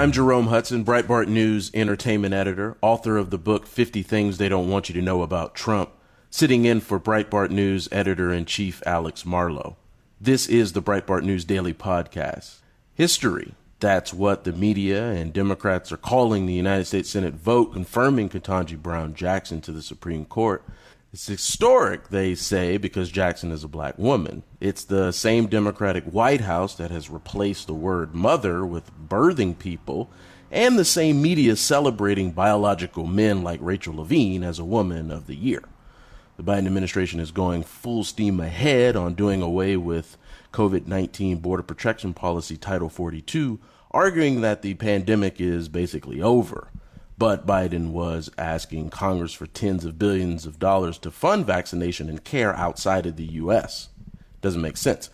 I'm Jerome Hudson, Breitbart News entertainment editor, author of the book 50 Things They Don't Want You to Know About Trump, sitting in for Breitbart News editor in chief Alex Marlow. This is the Breitbart News Daily Podcast. History. That's what the media and Democrats are calling the United States Senate vote confirming Ketanji Brown Jackson to the Supreme Court. It's historic, they say, because Jackson is a black woman. It's the same Democratic White House that has replaced the word mother with birthing people, and the same media celebrating biological men like Rachel Levine as a woman of the year. The Biden administration is going full steam ahead on doing away with COVID 19 Border Protection Policy Title 42, arguing that the pandemic is basically over. But Biden was asking Congress for tens of billions of dollars to fund vaccination and care outside of the U.S. Doesn't make sense.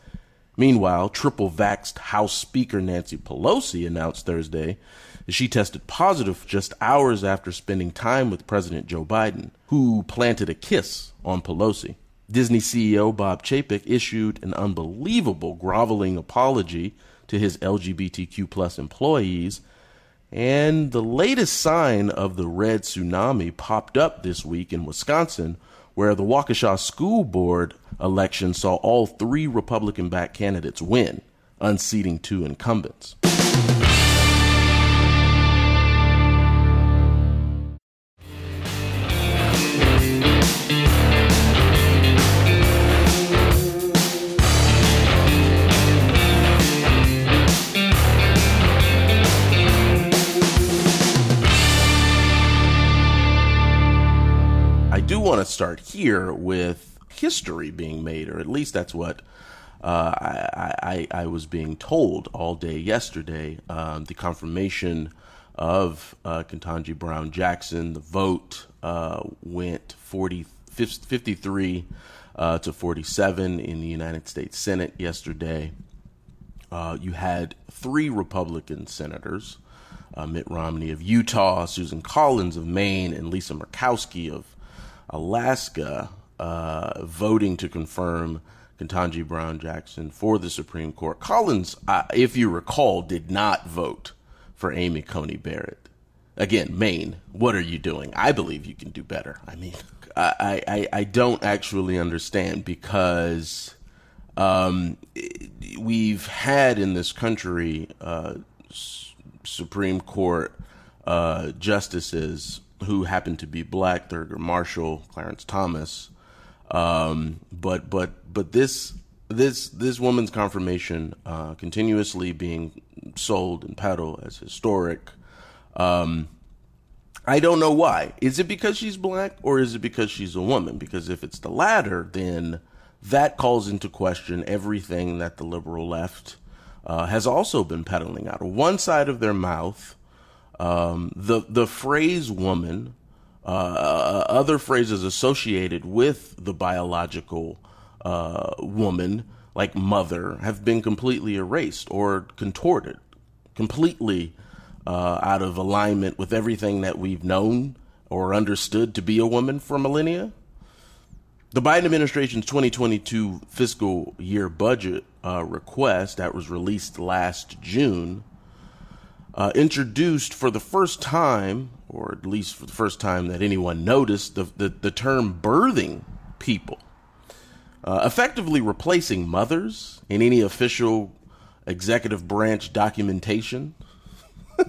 Meanwhile, triple vaxxed House Speaker Nancy Pelosi announced Thursday that she tested positive just hours after spending time with President Joe Biden, who planted a kiss on Pelosi. Disney CEO Bob Chapek issued an unbelievable groveling apology to his LGBTQ plus employees and the latest sign of the red tsunami popped up this week in Wisconsin, where the Waukesha School Board election saw all three Republican backed candidates win, unseating two incumbents. Start here with history being made, or at least that's what uh, I, I, I, was being told all day yesterday. Um, the confirmation of uh, Ketanji Brown Jackson, the vote uh, went 40, 53 uh, to 47 in the United States Senate yesterday. Uh, you had three Republican senators. Uh, Mitt Romney of Utah, Susan Collins of Maine, and Lisa Murkowski of Alaska uh, voting to confirm Ketanji Brown Jackson for the Supreme Court. Collins, uh, if you recall, did not vote for Amy Coney Barrett. Again, Maine, what are you doing? I believe you can do better. I mean, I, I, I don't actually understand because um, we've had in this country uh, Supreme Court uh, justices who happened to be black, Thurgood Marshall, Clarence Thomas. Um, but but but this this this woman's confirmation uh, continuously being sold and peddled as historic. Um, I don't know why. Is it because she's black or is it because she's a woman? Because if it's the latter, then that calls into question everything that the liberal left uh, has also been peddling out of one side of their mouth um, the the phrase woman, uh, other phrases associated with the biological uh, woman, like mother, have been completely erased or contorted, completely uh, out of alignment with everything that we've known or understood to be a woman for millennia. The Biden administration's 2022 fiscal year budget uh, request that was released last June uh, introduced for the first time, or at least for the first time that anyone noticed, the, the, the term birthing people, uh, effectively replacing mothers in any official executive branch documentation.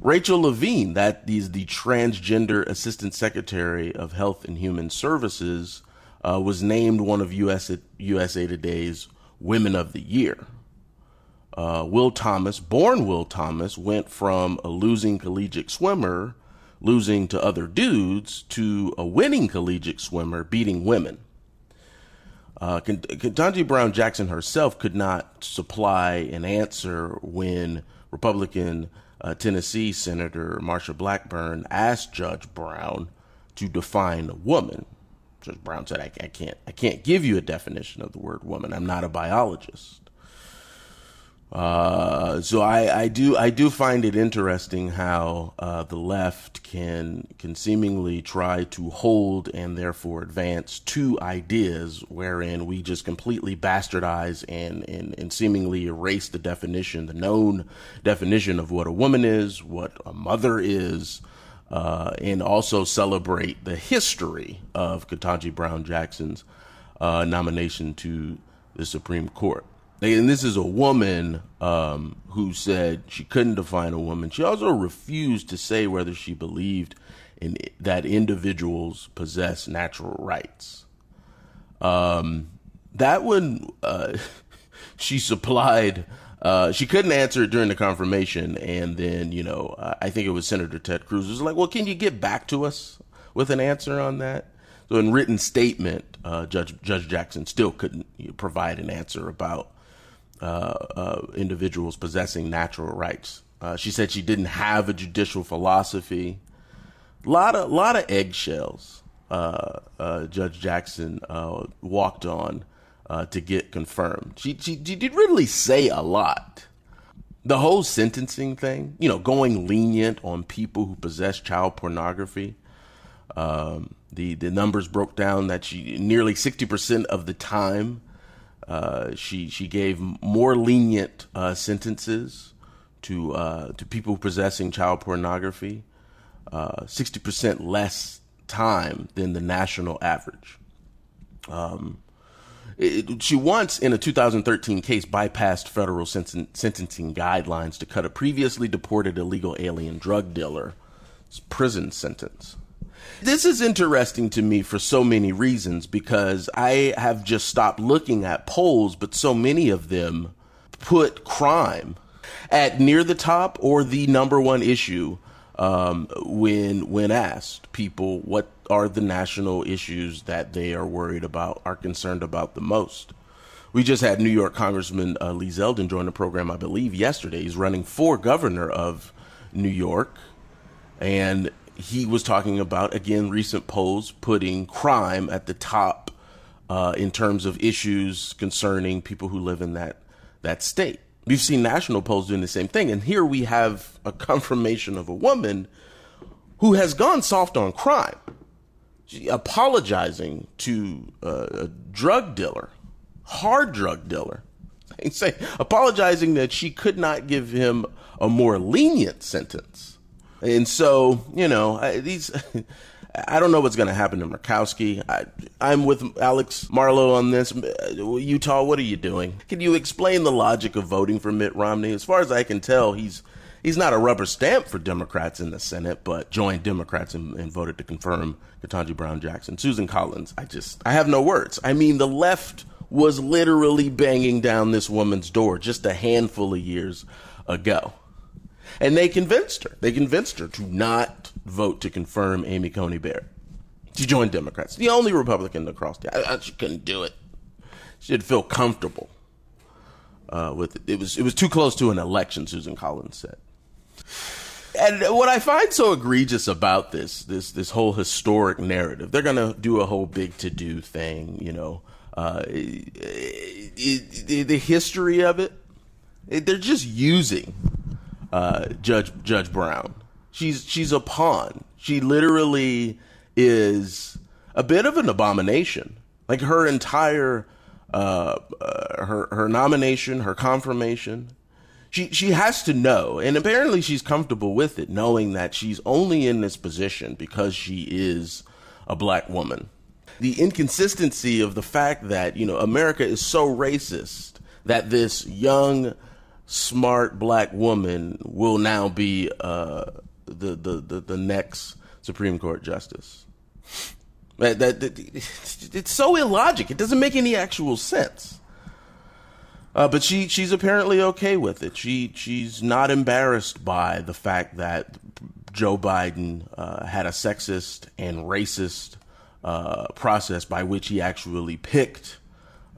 Rachel Levine, that is the transgender assistant secretary of Health and Human Services, uh, was named one of USA, USA Today's Women of the Year uh, Will Thomas, born Will Thomas, went from a losing collegiate swimmer, losing to other dudes, to a winning collegiate swimmer, beating women. Uh, Brown Jackson herself could not supply an answer when Republican uh, Tennessee Senator Marsha Blackburn asked Judge Brown to define a woman. Judge Brown said, I, I can't, I can't give you a definition of the word woman. I'm not a biologist. Uh, so I, I do I do find it interesting how uh, the left can can seemingly try to hold and therefore advance two ideas wherein we just completely bastardize and, and, and seemingly erase the definition, the known definition of what a woman is, what a mother is, uh, and also celebrate the history of Ketanji Brown Jackson's uh, nomination to the Supreme Court and this is a woman um, who said she couldn't define a woman. She also refused to say whether she believed in that individuals possess natural rights. Um, that one, uh, she supplied. Uh, she couldn't answer it during the confirmation, and then you know, I think it was Senator Ted Cruz was like, "Well, can you get back to us with an answer on that?" So, in written statement, uh, Judge Judge Jackson still couldn't provide an answer about individuals possessing natural rights. Uh, she said she didn't have a judicial philosophy. A lot of lot of eggshells. Uh, uh, Judge Jackson uh, walked on to get confirmed. She, she she did really say a lot. The whole sentencing thing, you know, going lenient on people who possess child pornography. Um, the the numbers broke down that she nearly sixty percent of the time uh, she she gave more lenient uh, sentences to uh, to people possessing child pornography, uh, sixty percent less time than the national average. Um, it, she once, in a 2013 case, bypassed federal sen- sentencing guidelines to cut a previously deported illegal alien drug dealer's prison sentence. This is interesting to me for so many reasons because I have just stopped looking at polls, but so many of them put crime at near the top or the number one issue um, when when asked people what are the national issues that they are worried about, are concerned about the most. We just had New York Congressman uh, Lee Zeldin join the program, I believe, yesterday. He's running for governor of New York, and he was talking about again recent polls putting crime at the top uh, in terms of issues concerning people who live in that that state. We've seen national polls doing the same thing, and here we have a confirmation of a woman who has gone soft on crime, she, apologizing to a drug dealer, hard drug dealer, saying, apologizing that she could not give him a more lenient sentence and so, you know, I, these. I don't know what's going to happen to Murkowski. I, am with Alex Marlow on this. Utah, what are you doing? Can you explain the logic of voting for Mitt Romney? As far as I can tell, he's he's not a rubber stamp for Democrats in the Senate, but joined Democrats and, and voted to confirm Ketanji Brown Jackson. Susan Collins, I just I have no words. I mean, the left was literally banging down this woman's door just a handful of years ago. And they convinced her. They convinced her to not vote to confirm Amy Coney Barrett. She joined Democrats. The only Republican across the she couldn't do it. She didn't feel comfortable uh, with it. It was it was too close to an election. Susan Collins said. And what I find so egregious about this this this whole historic narrative, they're gonna do a whole big to do thing, you know. Uh, it, it, the history of it, they're just using uh, Judge Judge Brown. She's she's a pawn. She literally is a bit of an abomination. Like her entire uh, uh, her her nomination, her confirmation. She she has to know, and apparently she's comfortable with it, knowing that she's only in this position because she is a black woman. The inconsistency of the fact that you know America is so racist that this young smart black woman will now be uh, the, the, the the next Supreme Court justice. That, that, that, it's so illogic. It doesn't make any actual sense. Uh, but she she's apparently okay with it. She she's not embarrassed by the fact that Joe Biden uh, had a sexist and racist uh, process by which he actually picked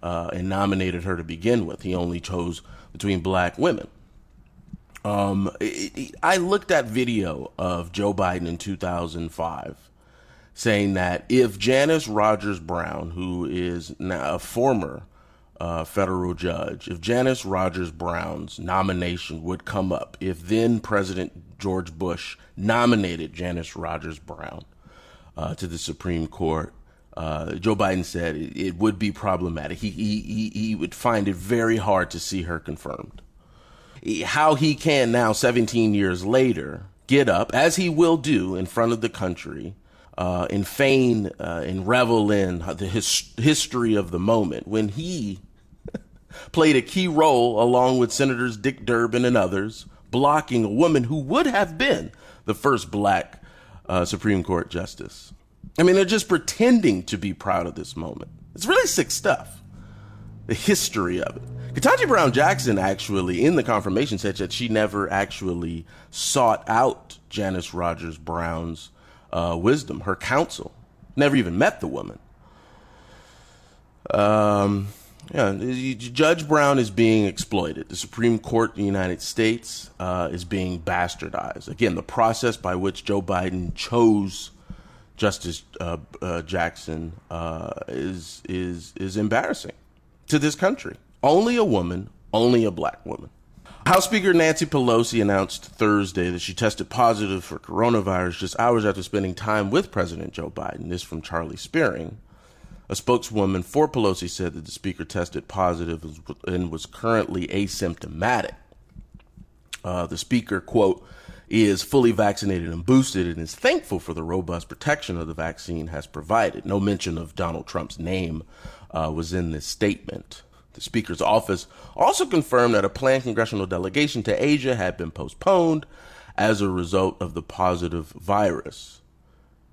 uh, and nominated her to begin with. He only chose between black women. Um, it, it, I looked at video of Joe Biden in 2005 saying that if Janice Rogers Brown, who is now a former uh, federal judge, if Janice Rogers Brown's nomination would come up, if then President George Bush nominated Janice Rogers Brown uh, to the Supreme Court, uh, Joe Biden said it, it, would be problematic. He, he, he would find it very hard to see her confirmed. How he can now, 17 years later, get up, as he will do in front of the country, uh, and feign uh, and revel in the his- history of the moment when he played a key role along with Senators Dick Durbin and others, blocking a woman who would have been the first black uh, Supreme Court justice. I mean, they're just pretending to be proud of this moment. It's really sick stuff. The history of it. Ketanji Brown Jackson actually, in the confirmation, said that she never actually sought out Janice Rogers Brown's uh, wisdom, her counsel. Never even met the woman. Um, yeah, Judge Brown is being exploited. The Supreme Court of the United States uh, is being bastardized. Again, the process by which Joe Biden chose Justice uh, uh, Jackson uh, is is is embarrassing to this country. Only a woman, only a black woman. House Speaker Nancy Pelosi announced Thursday that she tested positive for coronavirus just hours after spending time with President Joe Biden. This from Charlie Spiering. A spokeswoman for Pelosi said that the speaker tested positive and was currently asymptomatic. Uh, the speaker, quote, is fully vaccinated and boosted and is thankful for the robust protection of the vaccine has provided. No mention of Donald Trump's name uh, was in this statement. The Speaker's office also confirmed that a planned congressional delegation to Asia had been postponed as a result of the positive virus.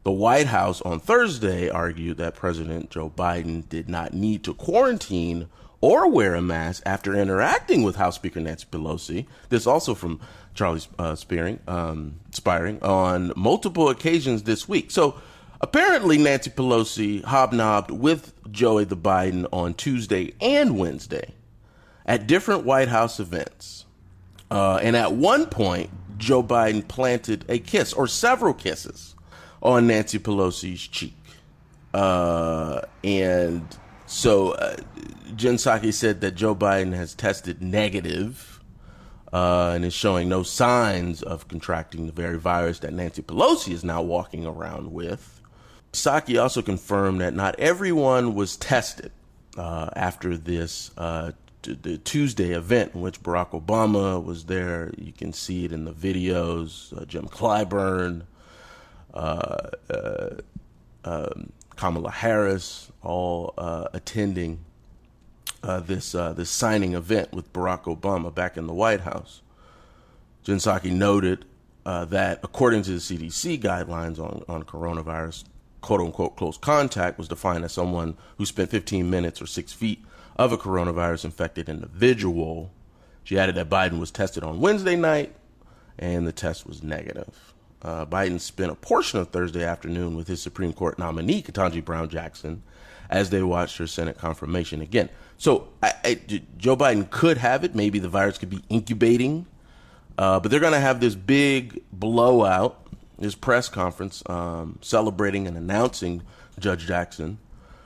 The White House on Thursday argued that President Joe Biden did not need to quarantine or wear a mask after interacting with House Speaker Nancy Pelosi. This also from Charlie uh, Spiering, um, Spiring on multiple occasions this week. So apparently, Nancy Pelosi hobnobbed with Joey the Biden on Tuesday and Wednesday at different White House events. Uh, and at one point, Joe Biden planted a kiss or several kisses on Nancy Pelosi's cheek. Uh, and so uh, Jen Psaki said that Joe Biden has tested negative uh, and is showing no signs of contracting the very virus that Nancy Pelosi is now walking around with. Psaki also confirmed that not everyone was tested uh, after this uh, t- the Tuesday event in which Barack Obama was there. You can see it in the videos. Uh, Jim Clyburn, uh, uh, um, Kamala Harris, all attending uh, this uh, this signing event with Barack Obama back in the White House. Jen Psaki noted uh, that according to the CDC guidelines on, on coronavirus, quote unquote close contact was defined as someone who spent 15 minutes or six feet of a coronavirus infected individual. She added that Biden was tested on Wednesday night and the test was negative. Uh, Biden spent a portion of Thursday afternoon with his Supreme Court nominee, Ketanji Brown Jackson, as they watched her Senate confirmation again. So I, I, Joe Biden could have it. Maybe the virus could be incubating, uh, but they're going to have this big blowout, this press conference um, celebrating and announcing Judge Jackson.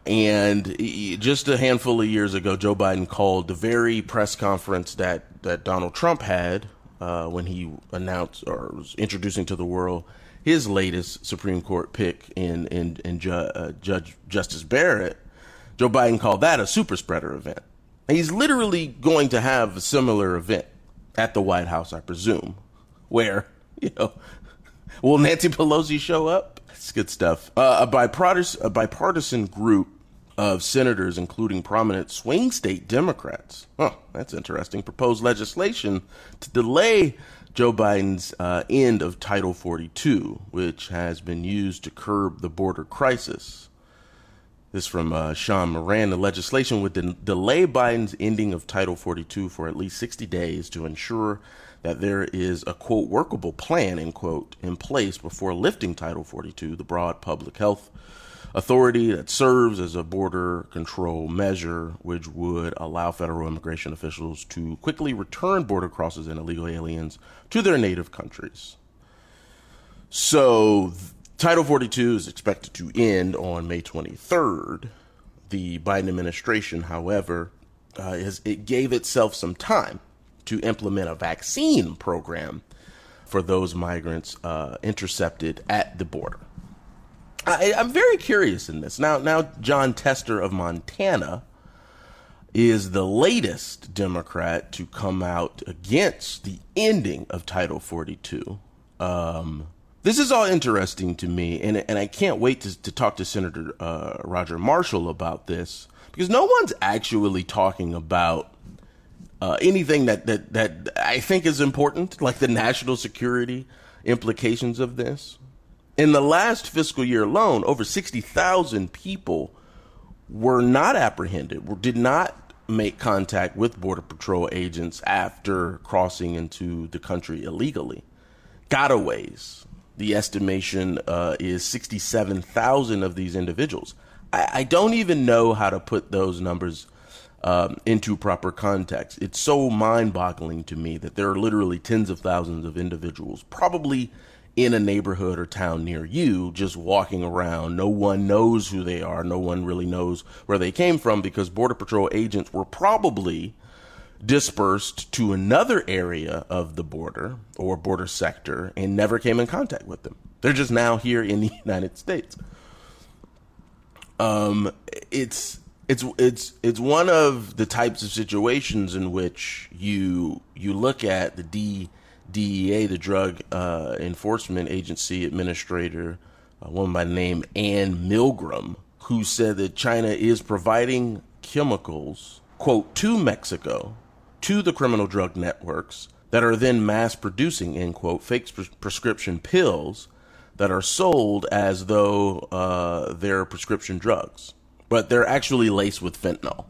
And just a handful of years ago, Joe Biden called the very press conference that, that Donald Trump had uh, when he announced or was introducing to the world his latest Supreme Court pick in in, in Ju- uh, Judge Justice Barrett Joe Biden called that a super spreader event. he's literally going to have a similar event at the White House, I presume, where, you know, will Nancy Pelosi show up? It's good stuff. Uh, a, bipartisan, a bipartisan group of senators, including prominent swing state Democrats, huh, that's interesting, proposed legislation to delay Joe Biden's uh, end of Title 42, which has been used to curb the border crisis. This from uh, Sean Moran. The legislation would de- delay Biden's ending of Title 42 for at least 60 days to ensure that there is a quote workable plan end quote in place before lifting Title 42, the broad public health authority that serves as a border control measure, which would allow federal immigration officials to quickly return border crossers and illegal aliens to their native countries. So Title 42 is expected to end on May 23rd. The Biden administration, however, uh, is it gave itself some time to implement a vaccine program for those migrants uh, intercepted at the border. I, am very curious in this. Now, now Jon Tester of Montana is the latest Democrat to come out against the ending of Title 42. Um, this is all interesting to me, and and I can't wait to, to talk to Senator uh, Roger Marshall about this because no one's actually talking about uh, anything that, that that I think is important, like the national security implications of this. In the last fiscal year alone, over sixty thousand people were not apprehended, did not make contact with Border Patrol agents after crossing into the country illegally. Gotaways, the estimation uh, is 67,000 of these individuals. I, I, don't even know how to put those numbers um, into proper context. It's so mind boggling to me that there are literally tens of thousands of individuals, probably in a neighborhood or town near you, just walking around. No one knows who they are. No one really knows where they came from because Border Patrol agents were probably dispersed to another area of the border or border sector and never came in contact with them. They're just now here in the United States. Um, it's it's it's it's one of the types of situations in which you you look at the D, DEA, the Drug uh, Enforcement Agency administrator, a woman by the name Anne Milgram, who said that China is providing chemicals quote to Mexico to the criminal drug networks that are then mass producing, end quote, fake prescription pills that are sold as though uh, they're prescription drugs, but they're actually laced with fentanyl.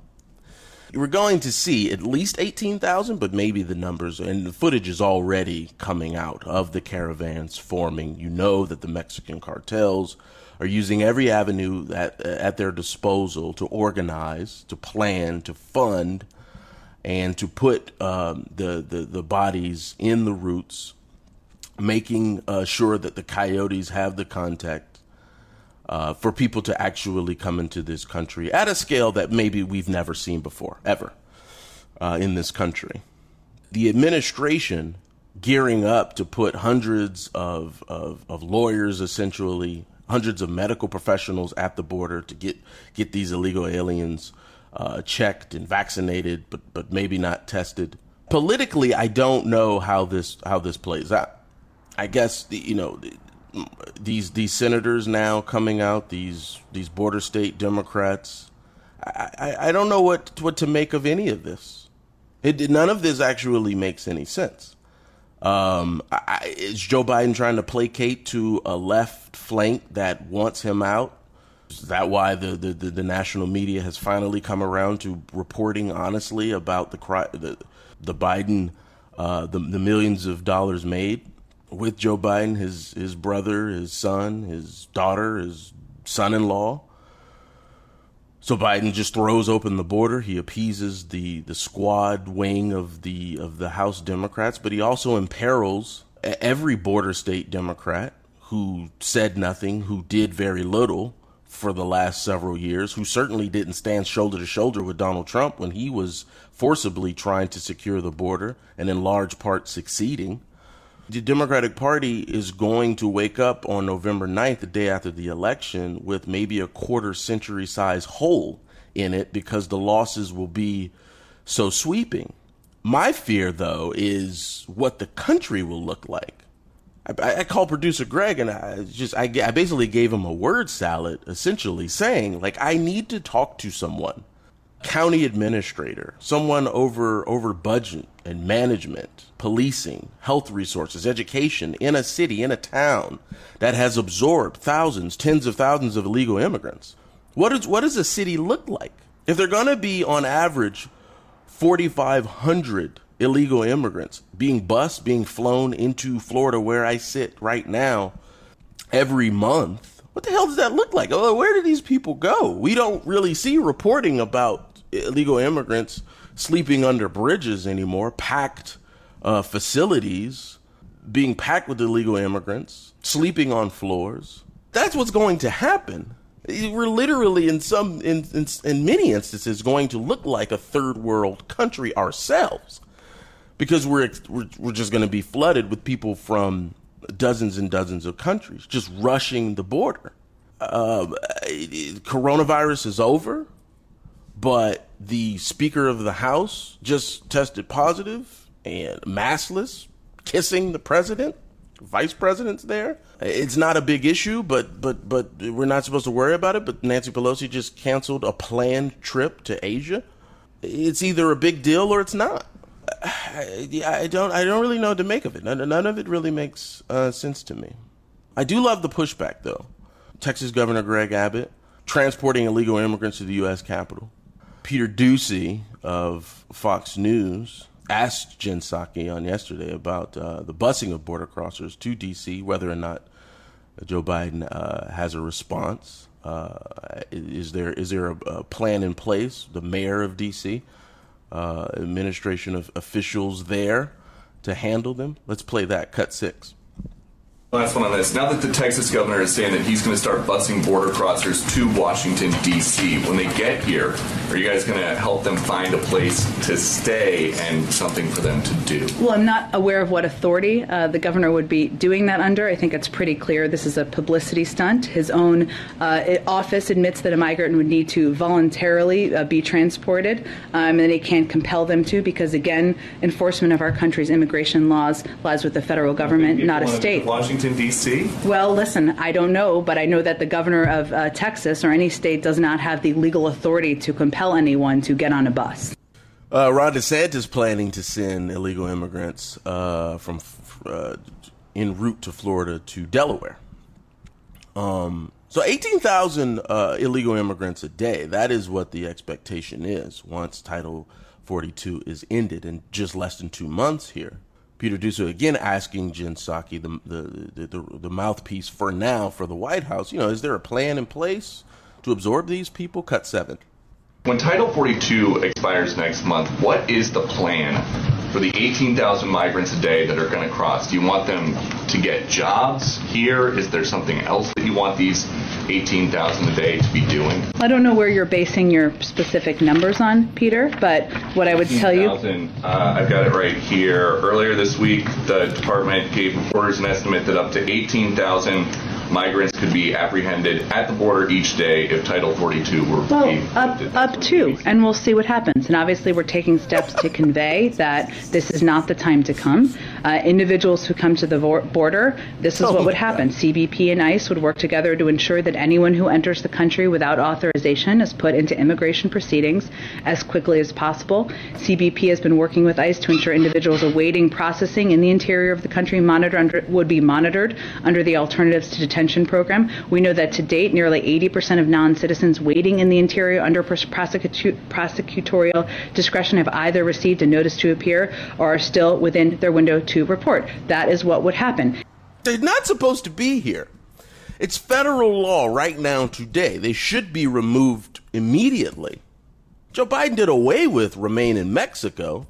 We're going to see at least 18,000, but maybe the numbers and the footage is already coming out of the caravans forming. You know that the Mexican cartels are using every avenue that, at their disposal to organize, to plan, to fund and to put um, the, the, the bodies in the roots, making uh, sure that the coyotes have the contact uh, for people to actually come into this country at a scale that maybe we've never seen before, ever, uh, in this country. The administration gearing up to put hundreds of, of, of lawyers, essentially, hundreds of medical professionals at the border to get, get these illegal aliens uh, checked and vaccinated, but but maybe not tested. Politically, I don't know how this how this plays out. I guess the, you know these these senators now coming out these these border state Democrats. I, I, I don't know what what to make of any of this. It none of this actually makes any sense. Um, I, is Joe Biden trying to placate to a left flank that wants him out? Is that why the, the, the, the, national media has finally come around to reporting honestly about the the, the Biden uh, the the millions of dollars made with Joe Biden, his his brother, his son, his daughter, his son-in-law. So Biden just throws open the border. He appeases the the squad wing of the of the House Democrats, but he also imperils every border state Democrat who said nothing, who did very little for the last several years, who certainly didn't stand shoulder to shoulder with Donald Trump when he was forcibly trying to secure the border and in large part succeeding. The Democratic Party is going to wake up on November 9th, the day after the election, with maybe a quarter century size hole in it because the losses will be so sweeping. My fear, though, is what the country will look like I, I called producer Greg and I just I, I basically gave him a word salad, essentially saying like I need to talk to someone, county administrator, someone over over budget and management, policing, health resources, education in a city in a town that has absorbed thousands, tens of thousands of illegal immigrants. What is what does a city look like if they're going to be on average 4,500 illegal immigrants being bused, being flown into Florida, where I sit right now, every month. What the hell does that look like? Oh, where do these people go? We don't really see reporting about illegal immigrants sleeping under bridges anymore, packed uh, facilities being packed with illegal immigrants, sleeping on floors. That's what's going to happen. We're literally, in some, in, in, in many instances, going to look like a third world country ourselves because we're, we're, we're just going to be flooded with people from dozens and dozens of countries just rushing the border. Um, coronavirus is over, but the Speaker of the House just tested positive and maskless, kissing the president. Vice president's there. It's not a big issue, but but but we're not supposed to worry about it. But Nancy Pelosi just canceled a planned trip to Asia. It's either a big deal or it's not. I don't I don't really know what to make of it. None, none of it really makes uh, sense to me. I do love the pushback though. Texas Governor Greg Abbott transporting illegal immigrants to the U.S. Capitol. Peter Doocy of Fox News asked Jen Psaki on yesterday about uh, the busing of border crossers to D.C., whether or not Joe Biden uh, has a response. Uh, is there is there a, a, plan in place? The mayor of D.C uh, administration of officials there to handle them. Let's play that. Cut six. Last one on this. Now that the Texas governor is saying that he's going to start busing border crossers to Washington, D.C., when they get here, are you guys going to help them find a place to stay and something for them to do? Well, I'm not aware of what authority uh, the governor would be doing that under. I think it's pretty clear this is a publicity stunt. His own uh, office admits that a migrant would need to voluntarily uh, be transported, um, and they can't compel them to because, again, enforcement of our country's immigration laws lies with the federal government, not a state. Washington Washington, D.C.? Well, listen, I don't know, but I know that the governor of uh, Texas or any state does not have the legal authority to compel anyone to get on a bus. Uh, Ron DeSantis planning to send illegal immigrants uh, from uh, en route to Florida to Delaware. Um, so 18,000 uh, illegal immigrants a day. That is what the expectation is once Title 42 is ended in just less than two months here. Peter Doocy again asking Jen Psaki, the, the, the, the, mouthpiece for now for the White House, you know, is there a plan in place to absorb these people? Cut seven. When Title 42 expires next month, what is the plan for the 18,000 migrants a day that are going to cross? Do you want them to get jobs here? Is there something else that you want these 18,000 a day to be doing? I don't know where you're basing your specific numbers on, Peter, but what I would tell you. Uh, I've got it right here. Earlier this week, the department gave reporters an estimate that up to 18,000 migrants could be apprehended at the border each day if Title 42 were well, up, up to, and we'll see what happens. And obviously, we're taking steps to convey that this is not the time to come. Uh, individuals who come to the border, this is oh, what would happen. CBP and ICE would work together to ensure that anyone who enters the country without authorization is put into immigration proceedings as quickly as possible. CBP has been working with ICE to ensure individuals awaiting processing in the interior of the country monitor under, would be monitored under the Alternatives to Detention program. We know that to date, nearly 80% of non-citizens waiting in the interior under prosecutorial discretion have either received a notice to appear or are still within their window to report. That is what would happen. They're not supposed to be here. It's federal law right now today. They should be removed immediately. Joe Biden did away with remain in Mexico.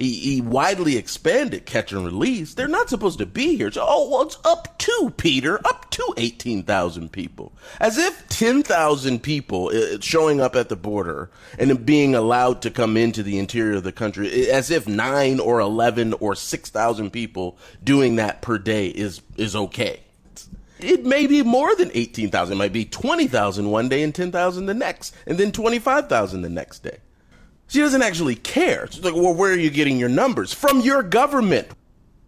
He, he, widely expanded catch and release. They're not supposed to be here. So, oh, well, it's up to Peter, up to 18,000 people. As if 10,000 people uh, showing up at the border and being allowed to come into the interior of the country, as if 9 or 11 or 6,000 people doing that per day is, is okay. It may be more than 18,000. It might be 20,000 one day and 10,000 the next, and then 25,000 the next day. She doesn't actually care. She's like, well, where are you getting your numbers? From your government.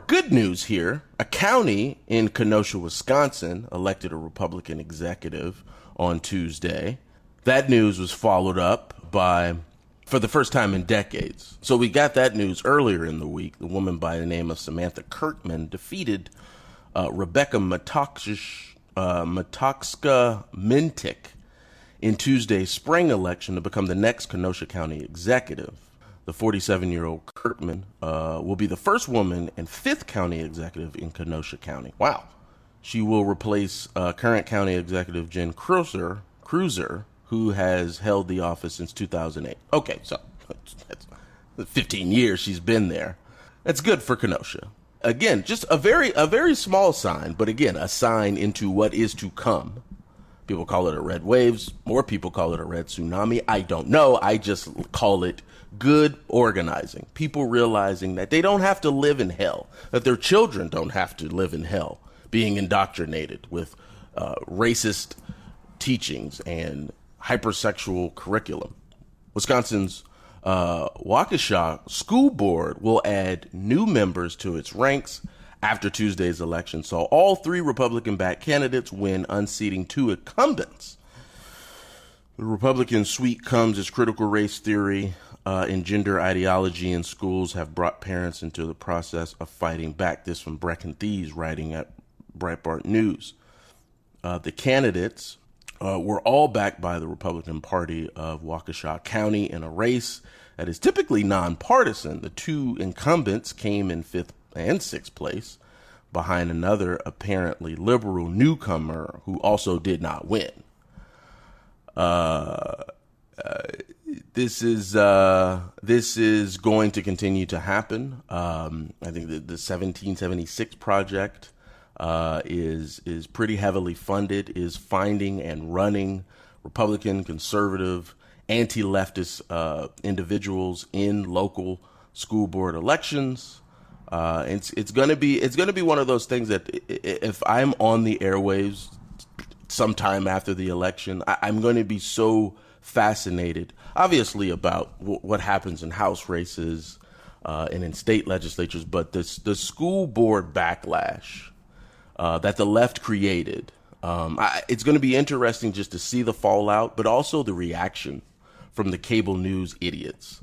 Good news here. A county in Kenosha, Wisconsin elected a Republican executive on Tuesday. That news was followed up by, for the first time in decades. So we got that news earlier in the week. The woman by the name of Samantha Kerkman defeated uh, Rebecca Matoska uh, Mentink in Tuesday's spring election to become the next Kenosha County executive. The 47 year old Kerkman uh, will be the first woman and fifth county executive in Kenosha County. Wow. She will replace uh, current county executive Jen Kreuser, Kreuser, who has held the office since 2008. Okay, so that's 15 years she's been there. That's good for Kenosha. Again, just a very a very small sign, but again, a sign into what is to come People call it a red waves. More people call it a red tsunami. I don't know. I just call it good organizing. People realizing that they don't have to live in hell, that their children don't have to live in hell, being indoctrinated with uh, racist teachings and hypersexual curriculum. Wisconsin's uh, Waukesha School Board will add new members to its ranks after Tuesday's election saw all three Republican backed candidates win, unseating two incumbents. The Republican sweep comes as critical race theory uh, and gender ideology in schools have brought parents into the process of fighting back. This from Breccan Thies writing at Breitbart News. Uh, the candidates uh, were all backed by the Republican Party of Waukesha County in a race that is typically nonpartisan. The two incumbents came in fifth and sixth place behind another apparently liberal newcomer who also did not win. Uh, uh, this is uh, this is going to continue to happen. Um, I think the, the 1776 project uh, is is pretty heavily funded. Is finding and running Republican, conservative, anti-leftist uh, individuals in local school board elections. Uh, it's it's gonna be it's gonna be one of those things that if I'm on the airwaves sometime after the election, I, am going to be so fascinated, obviously, about w- what happens in House races uh, and in state legislatures, but this the school board backlash uh, that the left created. Um, I, it's going to be interesting just to see the fallout, but also the reaction from the cable news idiots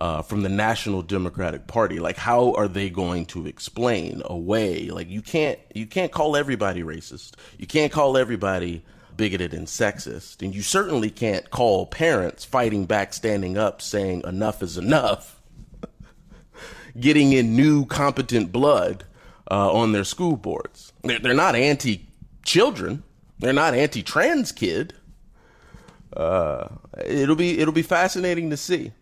uh, from the National Democratic Party. Like, how are they going to explain away? Like, you can't you can't call everybody racist. You can't call everybody bigoted and sexist, and you certainly can't call parents fighting back, standing up, saying enough is enough, getting in new competent blood uh, on their school boards. They're, they're not anti children. They're not anti trans kid. Uh, it'll be it'll be fascinating to see.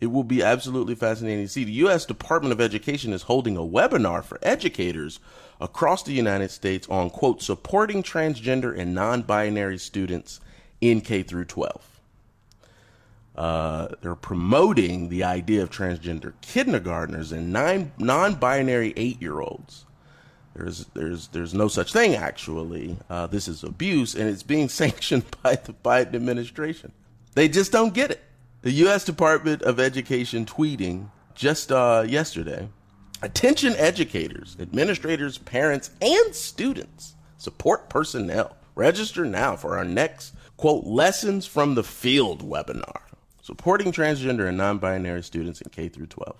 It will be absolutely fascinating to see. The U.S. Department of Education is holding a webinar for educators across the United States on, quote, supporting transgender and non binary students in K through 12. Uh, they're promoting the idea of transgender kindergartners and non binary eight year olds. There's, there's, there's no such thing, actually. Uh, this is abuse, and it's being sanctioned by the Biden administration. They just don't get it. The U.S. Department of Education tweeting just uh, yesterday Attention educators, administrators, parents, and students, support personnel. Register now for our next, quote, Lessons from the Field webinar, supporting transgender and non binary students in K through 12.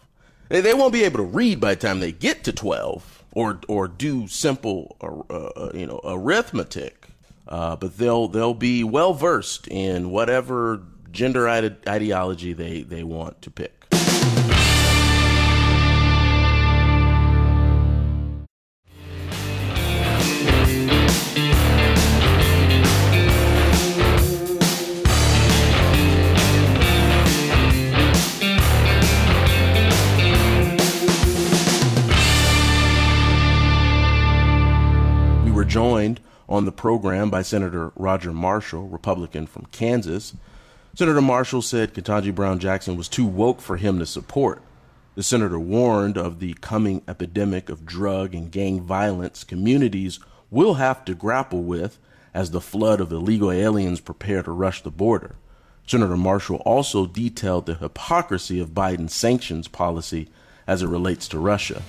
They, won't be able to read by the time they get to 12 or, or do simple, uh, uh, you know, arithmetic, uh, but they'll, they'll be well versed in whatever gender ideology they, they want to pick. We were joined on the program by Senator Roger Marshall, Republican from Kansas, Senator Marshall said Ketanji Brown Jackson was too woke for him to support. The senator warned of the coming epidemic of drug and gang violence communities will have to grapple with as the flood of illegal aliens prepare to rush the border. Senator Marshall also detailed the hypocrisy of Biden's sanctions policy as it relates to Russia.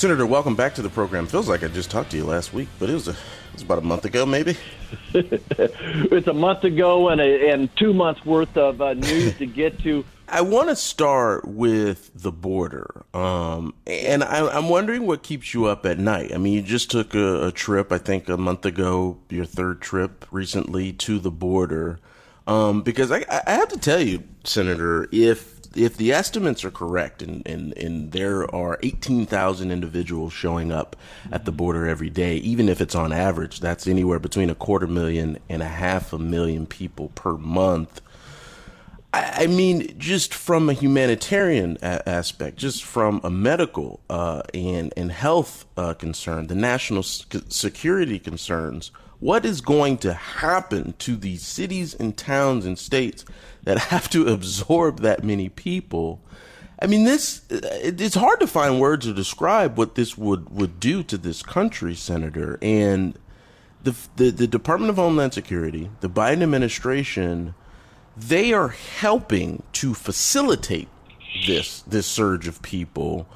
Senator, welcome back to the program. Feels like I just talked to you last week, but it was, a, it was about a month ago, maybe. it's a month ago and, a, and two months worth of uh, news to get to. I want to start with the border, um, and I, am wondering what keeps you up at night. I mean, you just took a, a, trip, I think, a month ago, your third trip recently to the border, um, because I, I have to tell you, Senator, if if the estimates are correct, and, and, and there are 18,000 individuals showing up at the border every day, even if it's on average, that's anywhere between a quarter million and a half a million people per month. I, I mean, just from a humanitarian a- aspect, just from a medical uh, and, and health uh, concern, the national security concerns what is going to happen to these cities and towns and states that have to absorb that many people? I mean, this it's hard to find words to describe what this would would do to this country, Senator. And the the, the Department of Homeland Security, the Biden administration, they are helping to facilitate this this surge of people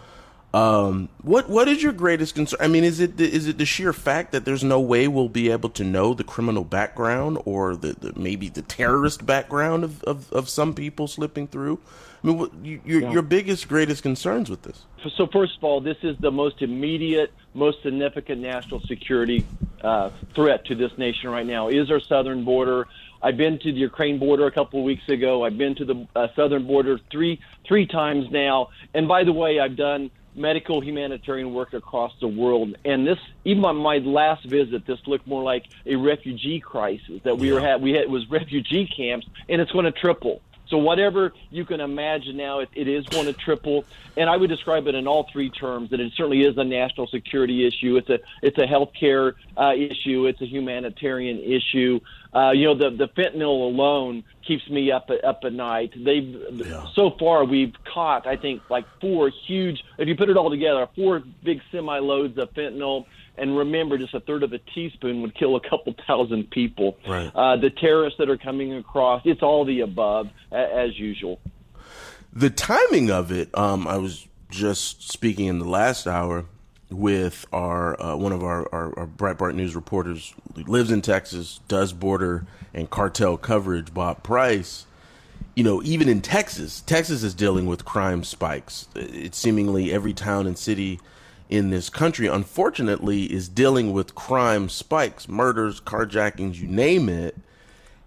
um, what what is your greatest concern? I mean, is it the, is it the sheer fact that there's no way we'll be able to know the criminal background or the, the maybe the terrorist background of, of, of, some people slipping through? I mean, what, your yeah. your biggest greatest concerns with this? So first of all, this is the most immediate, most significant national security uh, threat to this nation right now. Is our southern border? I've been to the Ukraine border a couple of weeks ago. I've been to the uh, southern border three three times now. And by the way, I've done medical humanitarian work across the world. And this, even on my last visit, this looked more like a refugee crisis that we yeah. were had. We had it was refugee camps, and it's going to triple. So whatever you can imagine now, it, it is going to triple, and I would describe it in all three terms. That it certainly is a national security issue. It's a it's a healthcare uh, issue. It's a humanitarian issue. Uh, you know, the the fentanyl alone keeps me up up at night. They've yeah. so far we've caught I think like four huge. If you put it all together, four big semi loads of fentanyl and remember, just a third of a teaspoon would kill a couple thousand people. Right. Uh, the terrorists that are coming across, it's all the above, as usual. The timing of it, um, I was just speaking in the last hour with our uh, one of our, our, our, Breitbart News reporters, lives in Texas, does border and cartel coverage, Bob Price. You know, even in Texas, Texas is dealing with crime spikes. It's seemingly every town and city in this country, unfortunately, is dealing with crime spikes, murders, carjackings, you name it.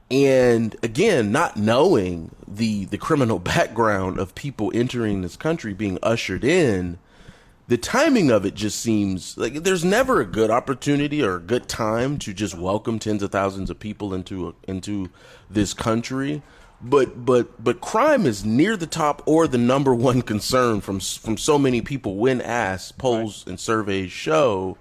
And again, not knowing the the criminal background of people entering this country being ushered in, the timing of it just seems like there's never a good opportunity or a good time to just welcome tens of thousands of people into a, into this country but but but crime is near the top or the number one concern from from so many people when asked polls right. and surveys show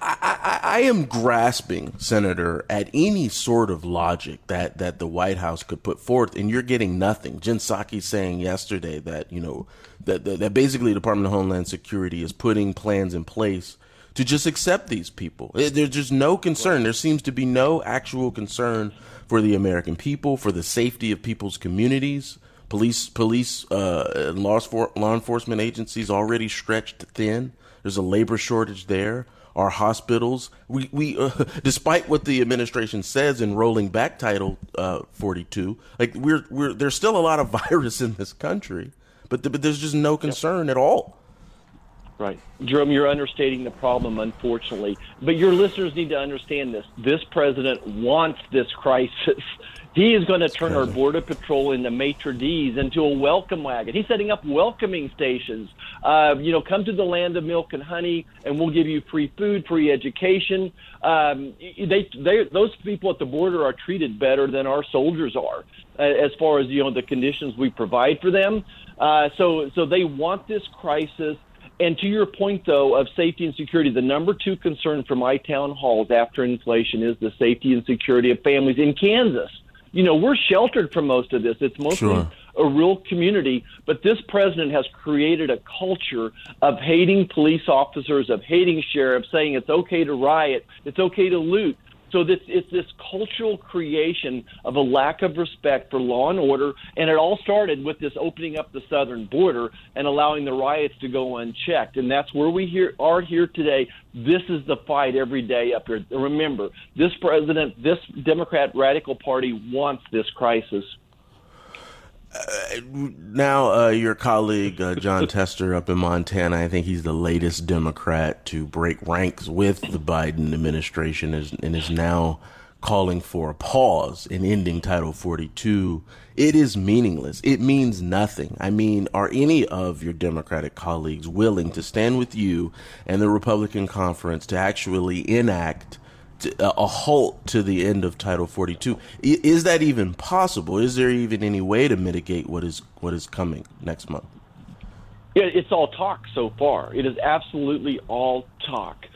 I, I, I, am grasping senator at any sort of logic that that the white house could put forth and you're getting nothing jen psaki saying yesterday that you know that, that, that basically the department of homeland security is putting plans in place to just accept these people there's just no concern there seems to be no actual concern for the American people, for the safety of people's communities. Police, police, uh, law, law enforcement agencies already stretched thin. There's a labor shortage there. Our hospitals, we, we uh, despite what the administration says in rolling back Title uh, 42, like we're, we're, there's still a lot of virus in this country, but, the, but there's just no concern yep. at all. Right. Jerome, you're understating the problem, unfortunately. But your listeners need to understand this. This president wants this crisis. He is going to turn our Border Patrol into maitre d's, into a welcome wagon. He's setting up welcoming stations. Uh, you know, come to the land of milk and honey, and we'll give you free food, free education. Um, they, they, those people at the border are treated better than our soldiers are, as far as you know the conditions we provide for them. Uh, so, so they want this crisis. And to your point, though, of safety and security, the number two concern for my town halls after inflation is the safety and security of families in Kansas. You know, we're sheltered from most of this. It's mostly sure. a rural community, but this president has created a culture of hating police officers, of hating sheriffs, saying it's okay to riot, it's okay to loot. So this it's this cultural creation of a lack of respect for law and order, and it all started with this opening up the southern border and allowing the riots to go unchecked, and that's where we here are here today. This is the fight every day up here. Remember, this president, this Democrat radical party wants this crisis. Uh, now, uh, your colleague uh, Jon Tester up in Montana, I think he's the latest Democrat to break ranks with the Biden administration, is, and is now calling for a pause in ending Title 42. It is meaningless. It means nothing. I mean, are any of your Democratic colleagues willing to stand with you and the Republican conference to actually enact? A halt to the end of Title 42. Is that even possible? Is there even any way to mitigate what is what is coming next month? Yeah, it's all talk so far. It is absolutely all talk.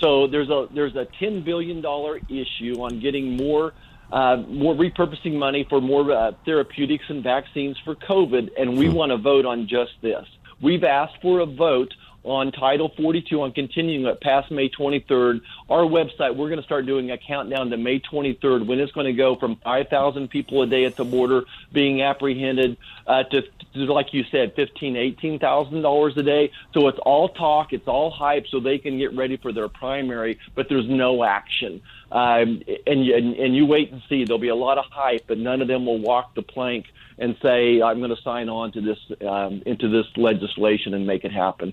So there's a there's a ten billion dollar issue on getting more uh, more repurposing money for more uh, therapeutics and vaccines for COVID, and we hmm. want to vote on just this. We've asked for a vote on Title 42 on continuing it past May 23rd. Our website, we're going to start doing a countdown to May 23rd when it's going to go from 5,000 people a day at the border being apprehended uh, to, to, like you said, 15, 18,000 dollars a day. So it's all talk, it's all hype, so they can get ready for their primary, but there's no action. Um, and, and and you wait and see. There'll be a lot of hype, but none of them will walk the plank and say, "I'm going to sign on to this um, into this legislation and make it happen."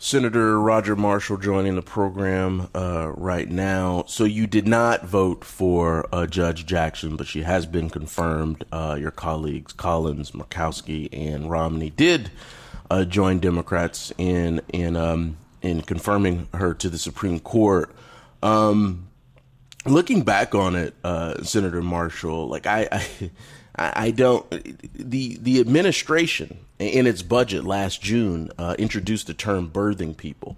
Senator Roger Marshall joining the program uh, right now. So you did not vote for uh, Judge Jackson, but she has been confirmed. Uh, your colleagues Collins, Murkowski, and Romney did uh, join Democrats in in um, in confirming her to the Supreme Court. Um, looking back on it, uh, Senator Marshall, like I, I I don't. The the administration in its budget last June uh, introduced the term "birthing people."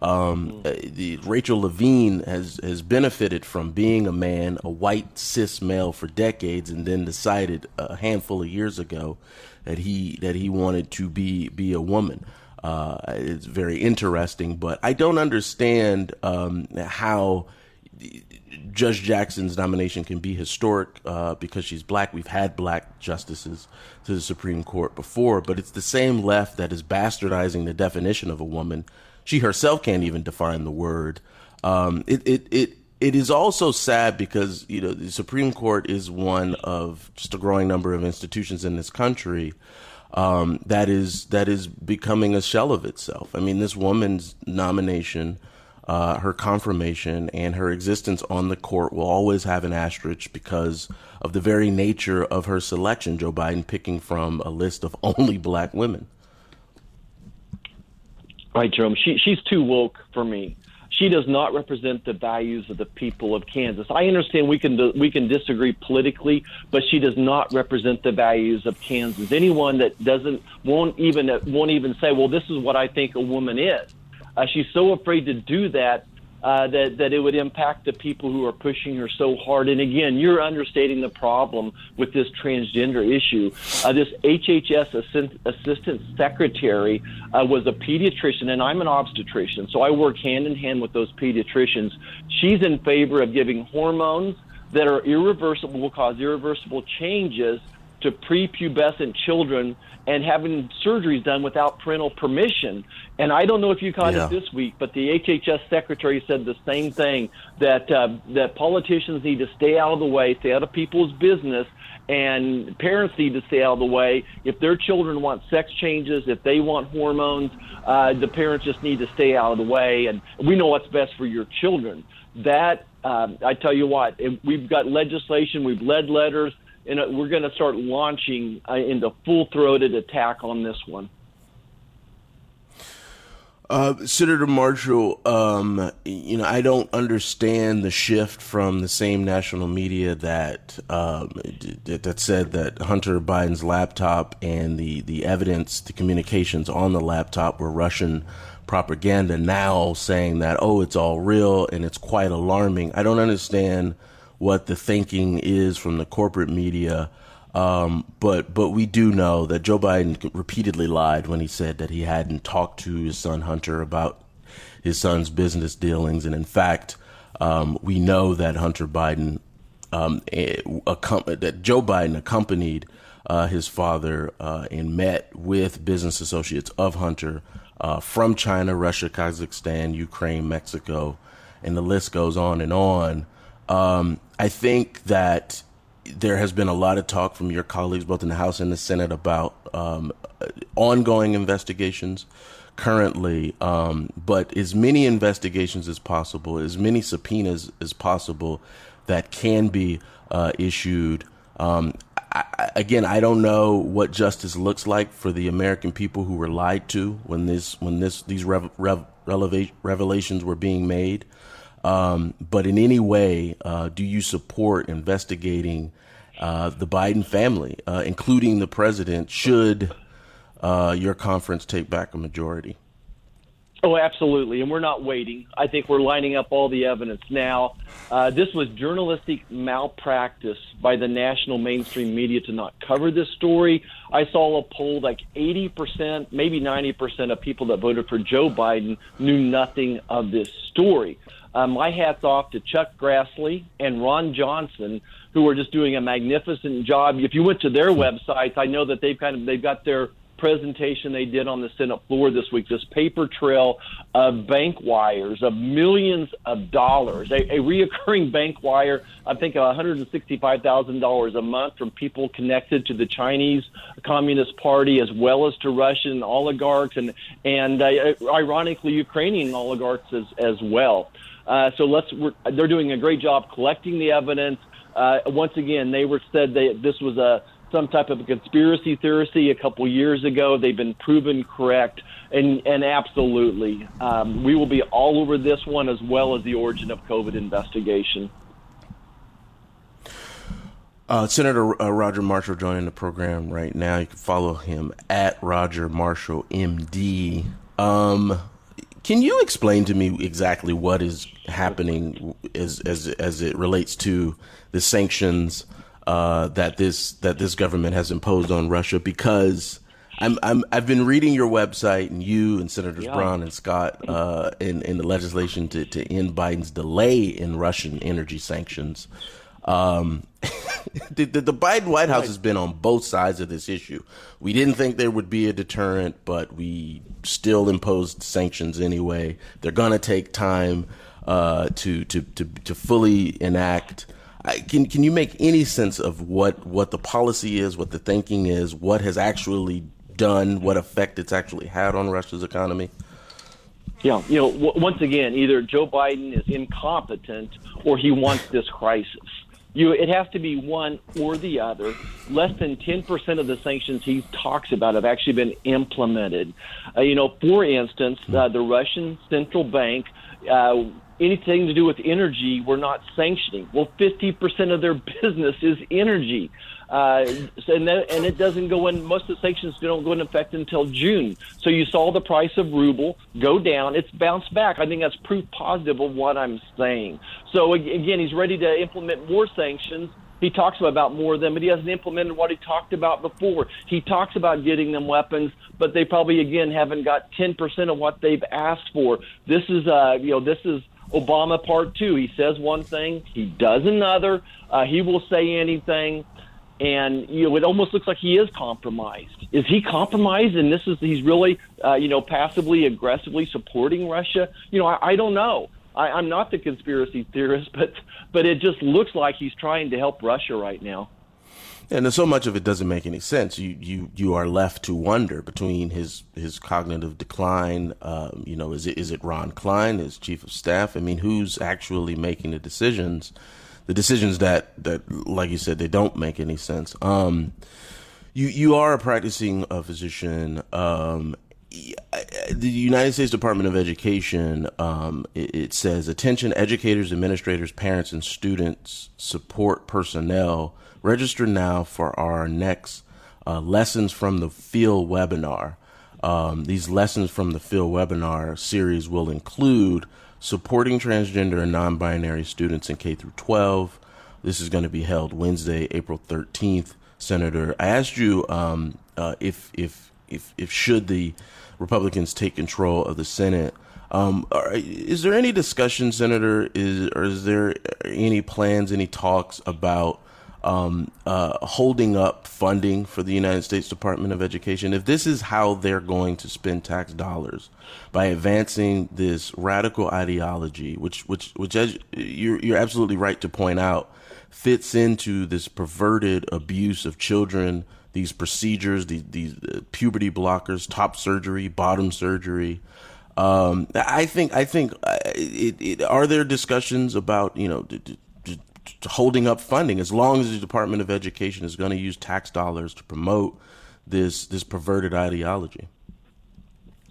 Um, uh, the, Rachel Levine has has benefited from being a man, a white cis male, for decades, and then decided a handful of years ago that he that he wanted to be be a woman. Uh, it's very interesting, but I don't understand um, how Judge Jackson's nomination can be historic uh, because she's black. We've had black justices to the Supreme Court before, but it's the same left that is bastardizing the definition of a woman. She herself can't even define the word. Um, it, it, it, it is also sad because you know the Supreme Court is one of just a growing number of institutions in this country um, that is that is becoming a shell of itself. I mean, this woman's nomination uh, her confirmation and her existence on the court will always have an asterisk because of the very nature of her selection. Joe Biden picking from a list of only black women. Right, Jerome. She, she's too woke for me. She does not represent the values of the people of Kansas. I understand we can we can disagree politically, but she does not represent the values of Kansas. Anyone that doesn't won't even won't even say, "Well, this is what I think a woman is." Uh, she's so afraid to do that uh, that that it would impact the people who are pushing her so hard. And again, you're understating the problem with this transgender issue. Uh, this HHS assistant, assistant secretary uh, was a pediatrician, and I'm an obstetrician, so I work hand in hand with those pediatricians. She's in favor of giving hormones that are irreversible, will cause irreversible changes to prepubescent children and having surgeries done without parental permission. And I don't know if you caught yeah. it this week, but the HHS secretary said the same thing that uh, that politicians need to stay out of the way, stay out of people's business, and parents need to stay out of the way. If their children want sex changes, if they want hormones, uh, the parents just need to stay out of the way. And we know what's best for your children. That um, I tell you what, we've got legislation, we've led letters and uh, we're going to start launching uh, into full-throated attack on this one. Uh, Senator Marshall, um, you know, I don't understand the shift from the same national media that um, that said that Hunter Biden's laptop and the the evidence, the communications on the laptop were Russian propaganda. Now saying that oh, it's all real and it's quite alarming. I don't understand what the thinking is from the corporate media. Um, but but we do know that Joe Biden repeatedly lied when he said that he hadn't talked to his son Hunter about his son's business dealings, and in fact, um, we know that Hunter Biden, um, that Joe Biden accompanied uh, his father uh, and met with business associates of Hunter uh, from China, Russia, Kazakhstan, Ukraine, Mexico, and the list goes on and on. Um, I think that there has been a lot of talk from your colleagues, both in the House and the Senate, about um, ongoing investigations currently, um, but as many investigations as possible, as many subpoenas as possible that can be uh, issued. Um, I, again, I don't know what justice looks like for the American people who were lied to when this when this these rev, rev, revelations were being made. Um, but in any way, uh, do you support investigating uh, the Biden family, uh, including the president, should uh, your conference take back a majority? Oh, absolutely. And we're not waiting. I think we're lining up all the evidence now. Uh, this was journalistic malpractice by the national mainstream media to not cover this story. I saw a poll like 80%, maybe 90% of people that voted for Joe Biden knew nothing of this story. Uh, my hat's off to Chuck Grassley and Ron Johnson, who are just doing a magnificent job. If you went to their websites, I know that they've kind of they've got their presentation they did on the Senate floor this week, this paper trail of bank wires of millions of dollars, a, a reoccurring bank wire, I think $165,000 a month from people connected to the Chinese Communist Party as well as to Russian oligarchs and, and uh, ironically, Ukrainian oligarchs as, as well. Uh, so let's, they're doing a great job collecting the evidence. Uh, once again, they were said that this was a some type of a conspiracy theory a couple years ago. They've been proven correct, and and absolutely, um, we will be all over this one as well as the origin of COVID investigation. Uh, Senator uh, Roger Marshall joining the program right now. You can follow him at Roger Marshall MD. Um, can you explain to me exactly what is happening as as as it relates to the sanctions? Uh, that this that this government has imposed on Russia because I'm, I'm I've been reading your website and you and Senators yeah. Brown and Scott uh, in in the legislation to, to end Biden's delay in Russian energy sanctions. Um, the, the, the, Biden White House has been on both sides of this issue. We didn't think there would be a deterrent, but we still imposed sanctions anyway. They're going to take time uh, to, to to to fully enact can can you make any sense of what what the policy is, what the thinking is, what has actually done, what effect it's actually had on Russia's economy? Yeah, you know, w- once again, either Joe Biden is incompetent or he wants this crisis. You, it has to be one or the other. Less than 10% of the sanctions he talks about have actually been implemented. Uh, you know, for instance, uh, the Russian central bank uh, anything to do with energy, we're not sanctioning. Well, 50% of their business is energy. Uh, and, that, and it doesn't go in, most of the sanctions don't go into effect until June. So you saw the price of ruble go down. It's bounced back. I think that's proof positive of what I'm saying. So again, he's ready to implement more sanctions. He talks about more of them, but he hasn't implemented what he talked about before. He talks about getting them weapons, but they probably again haven't got 10% of what they've asked for. This is, uh, you know, this is Obama part two. He says one thing, he does another. Uh, he will say anything, and you know it almost looks like he is compromised. Is he compromised? And this is he's really uh, you know passively aggressively supporting Russia. You know I, I don't know. I, I'm not the conspiracy theorist, but but it just looks like he's trying to help Russia right now. And so much of it doesn't make any sense. You you you are left to wonder between his his cognitive decline. Um, you know, is it is it Ron Klain, his chief of staff? I mean, who's actually making the decisions? The decisions that that, like you said, they don't make any sense. Um, you you are a practicing a physician. Um, the United States Department of Education, um, it, it, says attention educators, administrators, parents, and students, support personnel Register now for our next uh, lessons from the field webinar. Um, these lessons from the field webinar series will include supporting transgender and non-binary students in K through 12. This is going to be held Wednesday, April 13th. Senator, I asked you um, uh, if if if if should the Republicans take control of the Senate. Um, is there any discussion, Senator? Is or is there any plans, any talks about um, uh, holding up funding for the United States Department of Education, if this is how they're going to spend tax dollars by advancing this radical ideology, which which which as you're you're absolutely right to point out, fits into this perverted abuse of children, these procedures, these these puberty blockers, top surgery, bottom surgery. Um, I think I think uh, it, it, are there discussions about you know holding up funding as long as the Department of Education is going to use tax dollars to promote this this perverted ideology.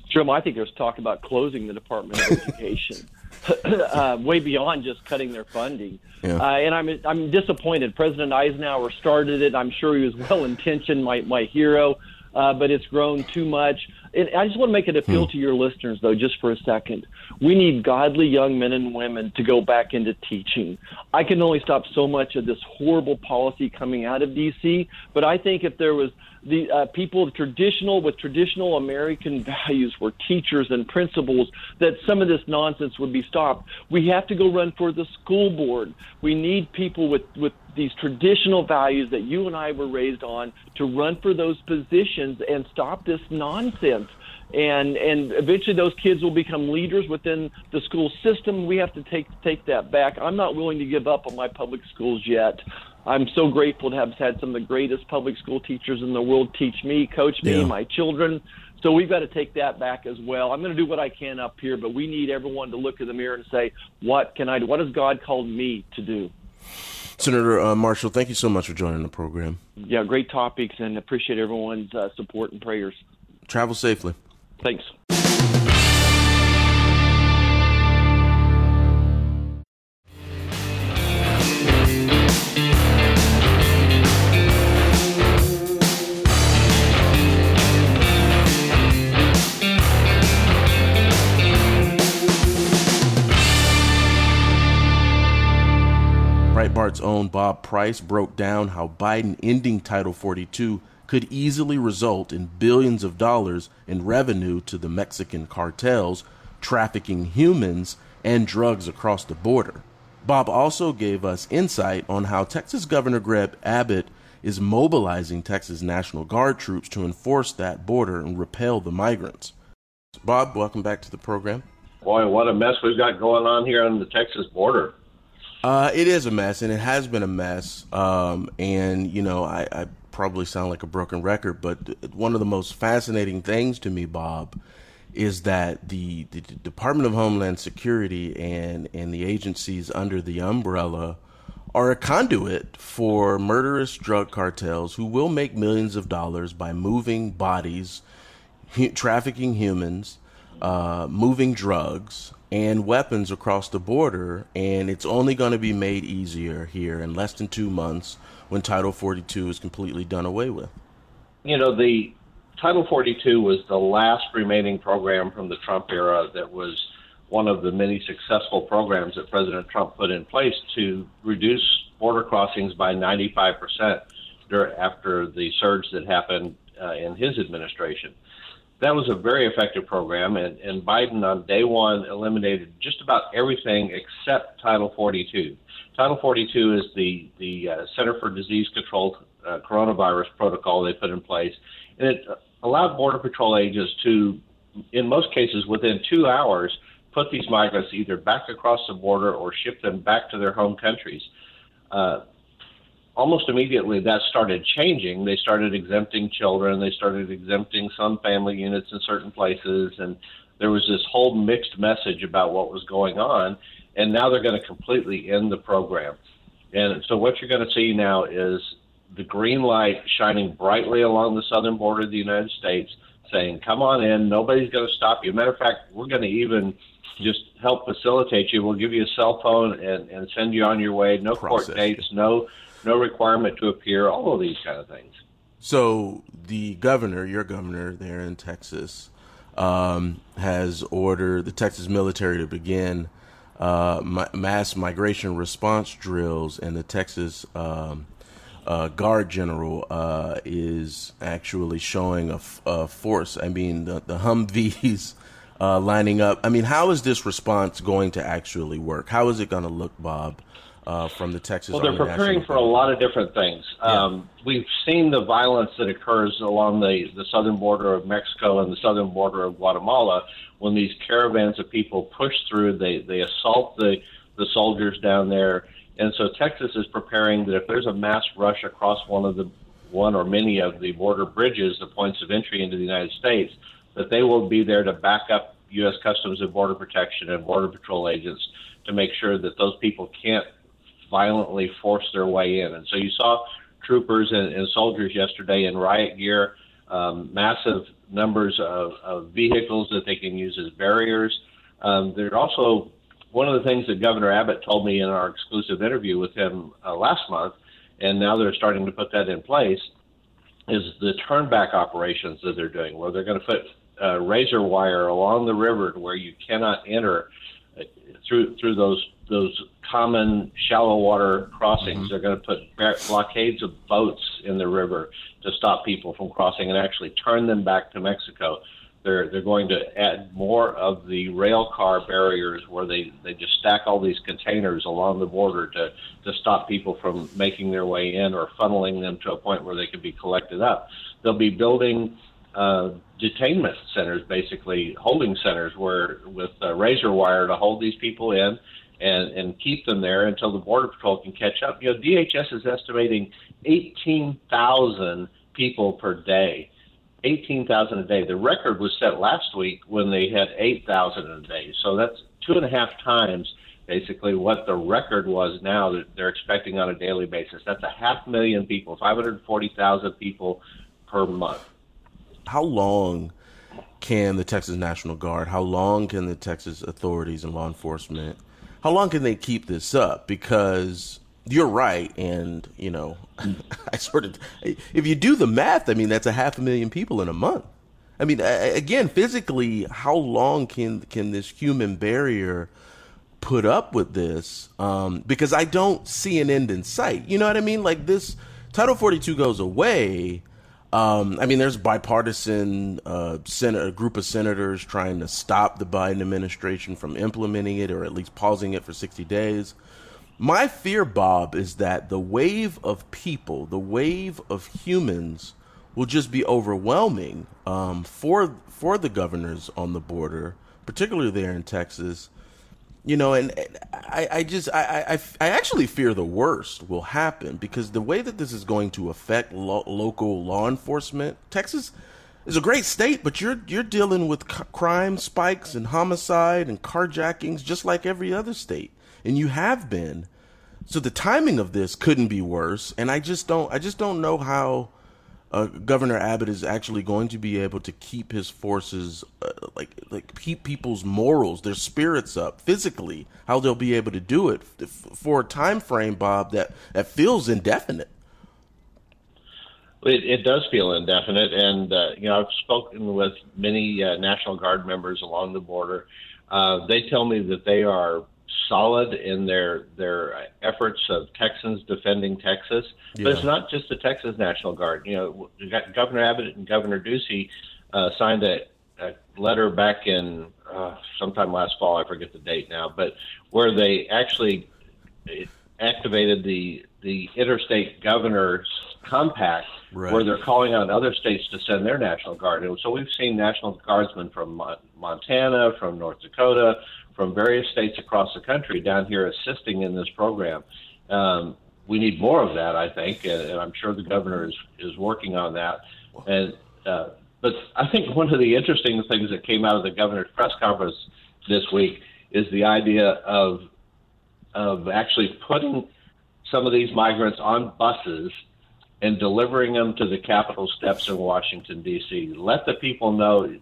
Jim, I think there's talk about closing the Department of Education, uh, way beyond just cutting their funding. Yeah. Uh, and I'm I'm disappointed. President Eisenhower started it. I'm sure he was well intentioned, my my hero, uh, but it's grown too much. And I just want to make an appeal hmm. to your listeners, though, just for a second. We need godly young men and women to go back into teaching. I can only stop so much of this horrible policy coming out of D.C., but I think if there was the uh, people traditional with traditional American values were teachers and principals that some of this nonsense would be stopped. We have to go run for the school board. We need people with with these traditional values that you and I were raised on to run for those positions and stop this nonsense and and eventually those kids will become leaders within the school system. We have to take take that back. I'm not willing to give up on my public schools yet. I'm so grateful to have had some of the greatest public school teachers in the world teach me, coach me, yeah. my children. So we've got to take that back as well. I'm going to do what I can up here, but we need everyone to look in the mirror and say, "What can I do? What has God called me to do?" Senator uh, Marshall, thank you so much for joining the program. Yeah, great topics, and appreciate everyone's uh, support and prayers. Travel safely. Thanks. Breitbart's own Bob Price broke down how Biden ending Title 42 could easily result in billions of dollars in revenue to the Mexican cartels trafficking humans and drugs across the border. Bob also gave us insight on how Texas Governor Greg Abbott is mobilizing Texas National Guard troops to enforce that border and repel the migrants. Bob, welcome back to the program. Boy, what a mess we've got going on here on the Texas border. Uh, it is a mess, and it has been a mess. Um, and you know, I, I probably sound like a broken record, but one of the most fascinating things to me, Bob, is that the, the Department of Homeland Security and, and the agencies under the umbrella are a conduit for murderous drug cartels who will make millions of dollars by moving bodies, trafficking humans, uh, moving drugs, and weapons across the border. And it's only going to be made easier here in less than two months when Title 42 is completely done away with? You know, the Title 42 was the last remaining program from the Trump era that was one of the many successful programs that President Trump put in place to reduce border crossings by 95% after the surge that happened uh, in his administration. That was a very effective program, and, and Biden on day one eliminated just about everything except Title 42. Title 42 is the the uh, Center for Disease Control uh, coronavirus protocol they put in place, and it allowed Border Patrol agents to, in most cases, within two hours, put these migrants either back across the border or ship them back to their home countries. Uh, almost immediately, that started changing. They started exempting children. They started exempting some family units in certain places, and there was this whole mixed message about what was going on and now they're going to completely end the program. And so what you're going to see now is the green light shining brightly along the southern border of the United States, saying, "Come on in. Nobody's going to stop you." Matter of fact, we're going to even just help facilitate you. We'll give you a cell phone and, and send you on your way. No Process. court dates. No no requirement to appear. All of these kind of things. So the governor, your governor there in Texas, um, has ordered the Texas military to begin uh, mass migration response drills, and the Texas um, uh, Guard General uh, is actually showing a, f- a force. I mean, the, the Humvees uh, lining up. I mean, how is this response going to actually work? How is it going to look, Bob? Uh, from the Texas. Well, they're Army preparing National for a lot of different things. Yeah. Um, we've seen the violence that occurs along the, the southern border of Mexico and the southern border of Guatemala when these caravans of people push through. They they assault the the soldiers down there, and so Texas is preparing that if there's a mass rush across one of the one or many of the border bridges, the points of entry into the United States, that they will be there to back up U.S. Customs and Border Protection and Border Patrol agents to make sure that those people can't violently force their way in. And so you saw troopers and, and soldiers yesterday in riot gear, um, massive numbers of, of, vehicles that they can use as barriers. Um, are also one of the things that Governor Abbott told me in our exclusive interview with him uh, last month, and now they're starting to put that in place, is the turnback operations that they're doing, where they're going to put uh, razor wire along the river to where you cannot enter through through those those common shallow water crossings. Mm-hmm. They're going to put blockades of boats in the river to stop people from crossing and actually turn them back to Mexico. They're they're going to add more of the rail car barriers where they, they just stack all these containers along the border to, to stop people from making their way in or funneling them to a point where they can be collected up. They'll be building uh, detainment centers, basically holding centers, where with uh, razor wire to hold these people in and and keep them there until the border patrol can catch up. You know, DHS is estimating 18,000 people per day. 18,000 a day. The record was set last week when they had 8,000 a day. So that's two and a half times basically what the record was now that they're expecting on a daily basis. That's a half million people, 540,000 people per month. How long can the Texas National Guard, how long can the Texas authorities and law enforcement, how long can they keep this up? Because you're right, and you know, I sort of, if you do the math, I mean, that's a half a million people in a month. I mean, again, physically, how long can can this human barrier put up with this? Um, because I don't see an end in sight. You know what I mean? Like this, Title 42 goes away. Um, I mean, there's bipartisan uh, a group of senators trying to stop the Biden administration from implementing it or at least pausing it for 60 days. My fear, Bob, is that the wave of people, the wave of humans, will just be overwhelming um, for for the governors on the border, particularly there in Texas. You know, and I, I just I, I, I actually fear the worst will happen because the way that this is going to affect lo- local law enforcement, Texas is a great state, but you're you're dealing with c- crime spikes and homicide and carjackings just like every other state, and you have been. So the timing of this couldn't be worse, and I just don't I just don't know how uh, Governor Abbott is actually going to be able to keep his forces uh, like like keep people's morals, their spirits up physically. How they'll be able to do it for a time frame, Bob, that that feels indefinite. It, it does feel indefinite, and uh, you know I've spoken with many uh, National Guard members along the border. Uh, they tell me that they are solid in their their efforts of Texans defending Texas. Yeah. But it's not just the Texas National Guard. You know, Governor Abbott and Governor Ducey uh, signed a, a letter back in uh, sometime last fall. I forget the date now, but where they actually activated the the interstate governors compact right. where they're calling on other states to send their national guard. And so we've seen national guardsmen from Montana, from North Dakota, from various states across the country down here assisting in this program. Um, we need more of that, I think, and, and, I'm sure the governor is, is working on that. And uh, but I think one of the interesting things that came out of the governor's press conference this week is the idea of of actually putting some of these migrants on buses and delivering them to the Capitol steps in Washington D.C. Let the people know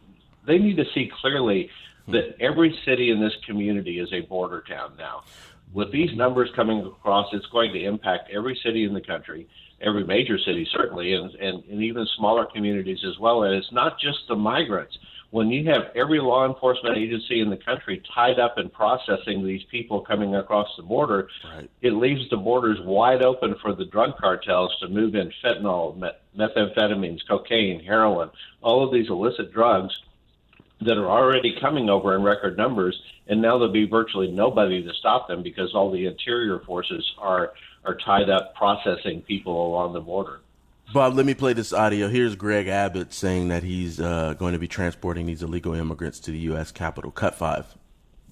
they need to see clearly Hmm. that every city in this community is a border town now. With these numbers coming across, it's going to impact every city in the country, every major city certainly, and, and, and even smaller communities as well. And it's not just the migrants. When you have every law enforcement agency in the country tied up in processing these people coming across the border, right. it leaves the borders wide open for the drug cartels to move in fentanyl, methamphetamines, cocaine, heroin, all of these illicit drugs that are already coming over in record numbers, and now there'll be virtually nobody to stop them because all the interior forces are are tied up processing people along the border. Bob, let me play this audio. Here's Greg Abbott saying that he's uh, going to be transporting these illegal immigrants to the U.S. Capitol. Cut five.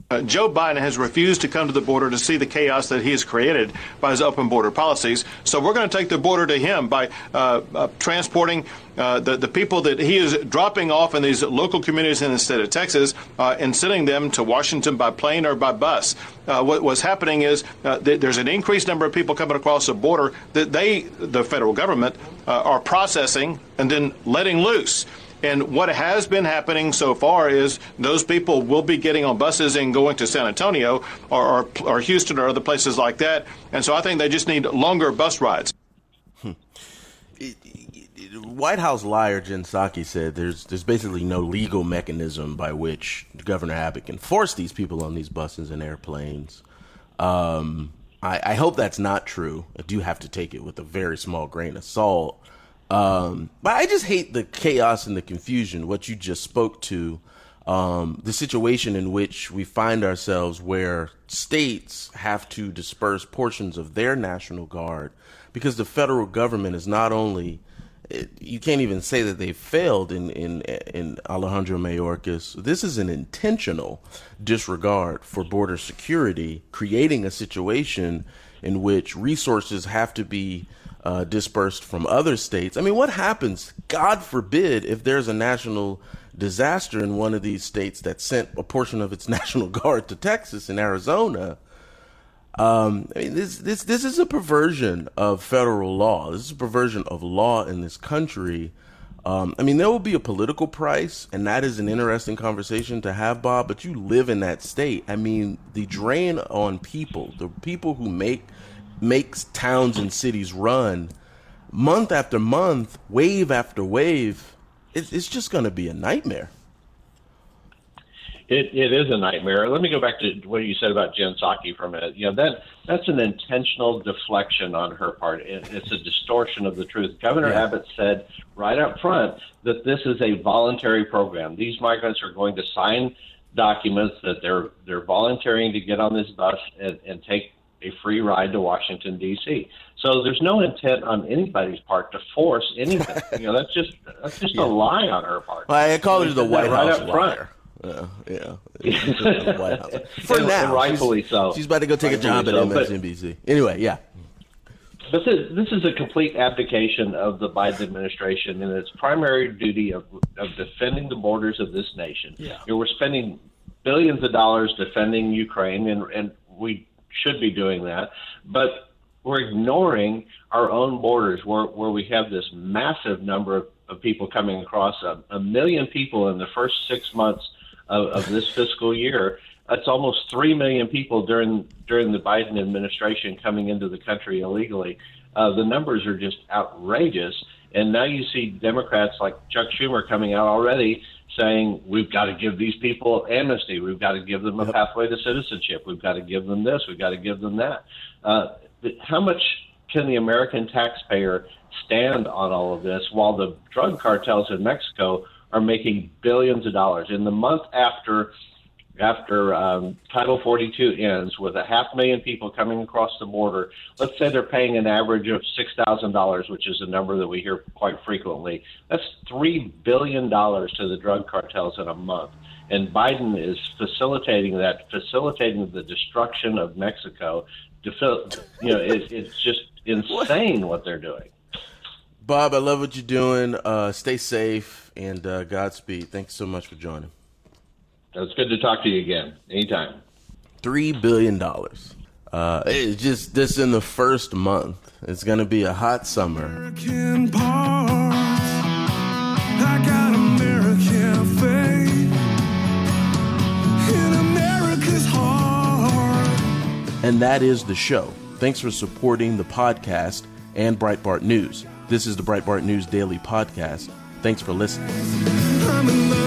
Uh, Joe Biden has refused to come to the border to see the chaos that he has created by his open border policies. So we're going to take the border to him by uh, uh, transporting uh, the, the people that he is dropping off in these local communities in the state of Texas uh, and sending them to Washington by plane or by bus. Uh, what, what's happening is th- there's an increased number of people coming across the border that they, the federal government, are processing and then letting loose. And what has been happening so far is those people will be getting on buses and going to San Antonio or, or, or Houston or other places like that. And so I think they just need longer bus rides. Hmm. White House liar Jen Psaki said there's there's basically no legal mechanism by which Governor Abbott can force these people on these buses and airplanes. Um, I, I, hope that's not true. I do have to take it with a very small grain of salt. Um, but I just hate the chaos and the confusion. What you just spoke to, um, the situation in which we find ourselves, where states have to disperse portions of their national guard because the federal government is not only you can't even say that they failed in in in Alejandro Mayorkas. This is an intentional disregard for border security, creating a situation in which resources have to be uh, dispersed from other states. I mean, what happens? God forbid if there's a national disaster in one of these states that sent a portion of its national guard to Texas and Arizona um, I mean, this this this is a perversion of federal law. This is a perversion of law in this country. Um, I mean, there will be a political price, and that is an interesting conversation to have, Bob. But you live in that state. I mean, the drain on people, the people who make makes towns and cities run, month after month, wave after wave, it, it's just going to be a nightmare. It, it is a nightmare. Let me go back to what you said about Jen Psaki for a minute. You know that that's an intentional deflection on her part. It, it's a distortion of the truth. Governor yeah. Abbott said right up front that this is a voluntary program. These migrants are going to sign documents that they're they're volunteering to get on this bus and, and take a free ride to Washington D.C. So there's no intent on anybody's part to force anything. you know, that's just that's just yeah. a lie on her part. Well, I call it the White House right liar. Yeah, yeah. White House. For and, now, and rightfully she's, so. She's about to go take rightfully a job at MSNBC. But, anyway, yeah. This is this is a complete abdication of the Biden administration and its primary duty of of defending the borders of this nation. Yeah. You know, we're spending billions of dollars defending Ukraine, and and we should be doing that, but we're ignoring our own borders where where we have this massive number of, of people coming across a, a million people in the first six months of, of this fiscal year. That's almost three million people during during the Biden administration coming into the country illegally. Uh, the numbers are just outrageous, and now you see Democrats like Chuck Schumer coming out already saying we've got to give these people amnesty, we've got to give them a yep. pathway to citizenship, we've got to give them this, we've got to give them that. Uh, how much can the American taxpayer stand on all of this while the drug cartels in Mexico are making billions of dollars. In the month after after um, Title 42 ends, with a half million people coming across the border, let's say they're paying an average of six thousand dollars, which is a number that we hear quite frequently. That's three billion dollars to the drug cartels in a month. And Biden is facilitating that, facilitating the destruction of Mexico. You know, it, it's just insane what they're doing. Bob, I love what you're doing. Uh, stay safe and uh, Godspeed. Thanks so much for joining. It's good to talk to you again. Anytime. Three billion dollars. Uh, it's just this in the first month. It's gonna be a hot summer. And that is the show. Thanks for supporting the podcast and Breitbart News. This is the Breitbart News Daily Podcast. Thanks for listening.